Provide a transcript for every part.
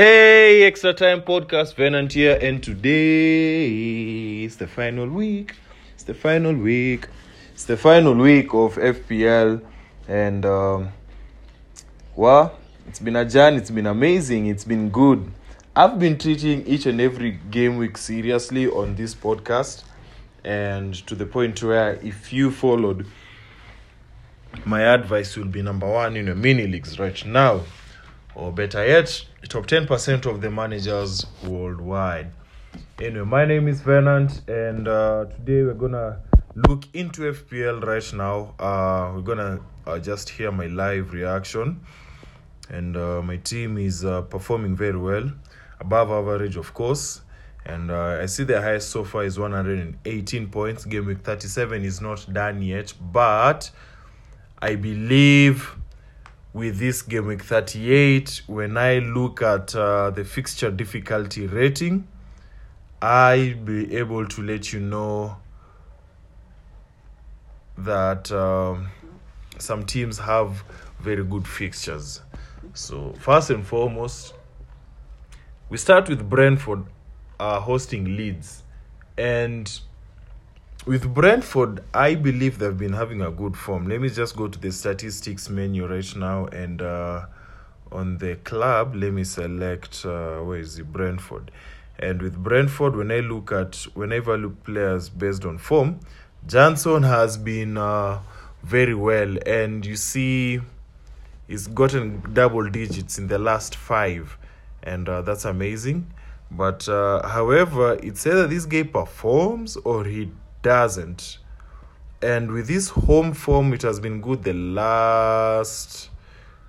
Hey, Extra Time Podcast, Venant here, and today is the final week. It's the final week. It's the final week of FPL, and um, it's been a journey. It's been amazing. It's been good. I've been treating each and every game week seriously on this podcast, and to the point where if you followed my advice will be number one in your mini leagues right now, or better yet, top 10% of the managers worldwide. Anyway, my name is Fernand, and uh, today we're gonna look into FPL right now. Uh, we're gonna uh, just hear my live reaction, and uh, my team is uh, performing very well, above average, of course. And uh, I see the highest so far is 118 points. Game week 37 is not done yet, but I believe with this game week 38, when I look at uh, the fixture difficulty rating, I'll be able to let you know that um, some teams have very good fixtures. So, first and foremost, we start with Brentford uh, hosting Leeds. And with Brentford, I believe they've been having a good form. Let me just go to the statistics menu right now, and uh, on the club, let me select uh, where is it Brentford. And with Brentford, when I look at whenever I look players based on form, Johnson has been uh, very well, and you see, he's gotten double digits in the last five, and uh, that's amazing. But uh, however, it's either this guy performs or he doesn't. And with this home form, it has been good the last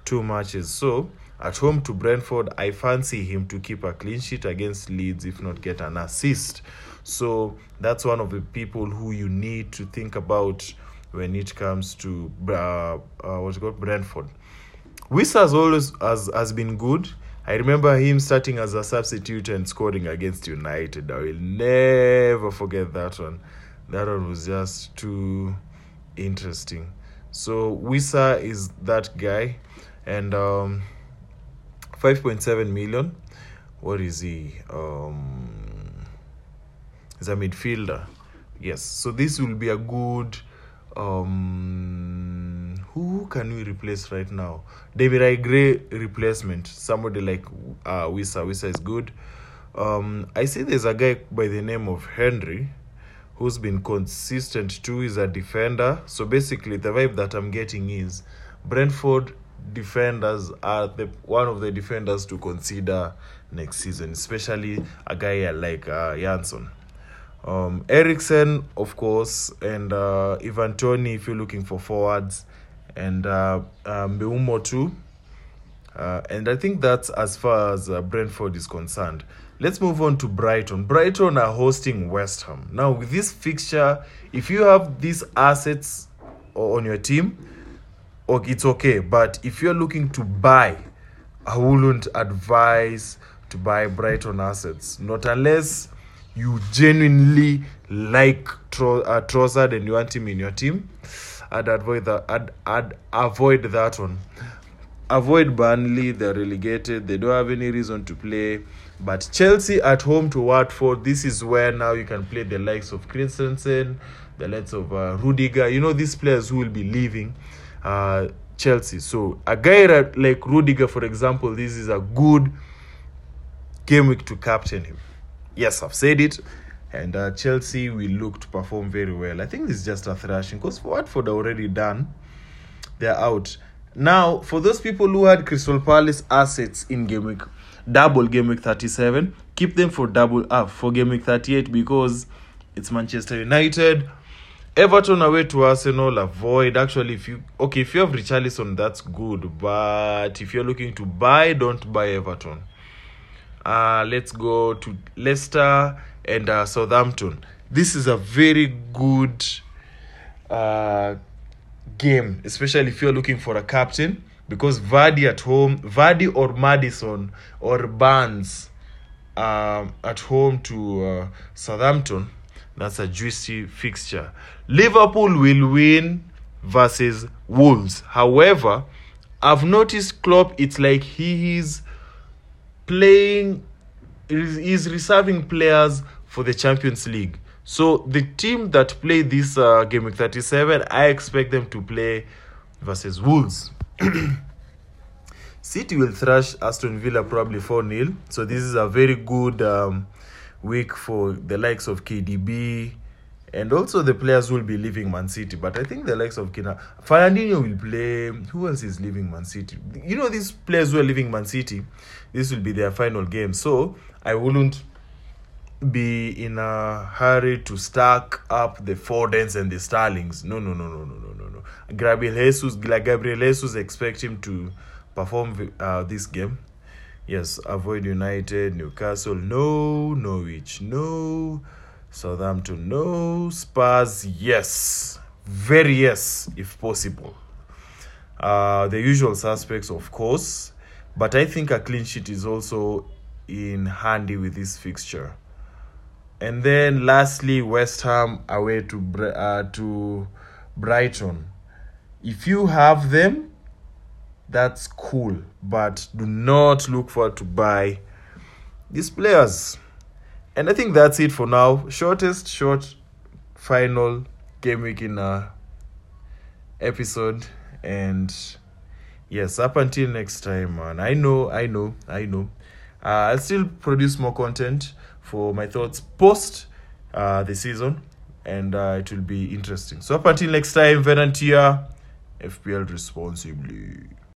two matches. So at home to Brentford, I fancy him to keep a clean sheet against Leeds, if not get an assist. So that's one of the people who you need to think about when it comes to uh, uh, what's called Brentford. Wissa has always has, has been good. I remember him starting as a substitute and scoring against United. I will never forget that one. That one was just too interesting. So Wissa is that guy, and um, 5.7 million. What is he? Um, he's a midfielder. Yes. So this will be a good. Um, who can we replace right now? Demarai Gray replacement. Somebody like uh, Wissa. Wissa is good. Um, I see there's a guy by the name of Henry who's been consistent too is a defender. So basically, the vibe that I'm getting is Brentford defenders are the one of the defenders to consider next season, especially a guy like uh, Jansson. Um, of course, and uh, Ivan Toney if you're looking for forwards, and uh, uh, too. Uh, and I think that's as far as uh, Brentford is concerned. Let's move on to Brighton. Brighton are hosting West Ham. Now, with this fixture, if you have these assets on your team, it's okay. But if you're looking to buy, I wouldn't advise to buy Brighton assets. Not unless you genuinely like Tro- uh, Trossard and you want him in your team. I'd avoid that. I'd, I'd avoid that one. Avoid Burnley. They're relegated. They don't have any reason to play. But Chelsea at home to Watford, this is where now you can play the likes of Christensen, the likes of uh, Rudiger. You know, these players who will be leaving uh, Chelsea. So, a guy like Rudiger, for example, this is a good game week to captain him. Yes, I've said it. And uh, Chelsea will look to perform very well. I think this is just a thrashing because Watford are already done. They're out. Now, for those people who had Crystal Palace assets in game week, double game week 37, keep them for double up for game week 38 because it's Manchester United. Everton away to Arsenal, avoid. Actually, if you okay, if you have Richarlison, that's good. But if you're looking to buy, don't buy Everton. Uh, let's go to Leicester and uh, Southampton. This is a very good uh, game, especially if you're looking for a captain, because Vardy at home, Vardy or Maddison or Barnes um, at home to uh, Southampton, that's a juicy fixture. Liverpool will win versus Wolves. However, I've noticed Klopp, it's like he is playing is reserving players for the Champions League. So the team that play this uh, game week 37, I expect them to play versus Wolves. City will thrash Aston Villa probably 4 0. So this is a very good um, week for the likes of KDB and also the players will be leaving Man City. But I think the likes of Kina Fernandinho will play. Who else is leaving Man City? You know, these players who are leaving Man City, this will be their final game. So I wouldn't be in a hurry to stack up the Fodens and the Sterlings. No, no, no, no, no, no, no, no. Gabriel Jesus, Gabriel Jesus, expect him to perform uh, this game. Yes, avoid United, Newcastle, no, Norwich, no, Southampton, no, Spurs, yes, very yes, if possible. Uh, the usual suspects, of course, but I think a clean sheet is also in handy with this fixture. And then lastly, West Ham away to uh, to Brighton. If you have them, that's cool, but do not look forward to buy these players. And I think that's it for now. Shortest short final game week in a episode and yes up until next time man i know i know i know i'll still produce more content for my thoughts post uh, the season and uh, it will be interesting. So up until next time venantia fpl responsibly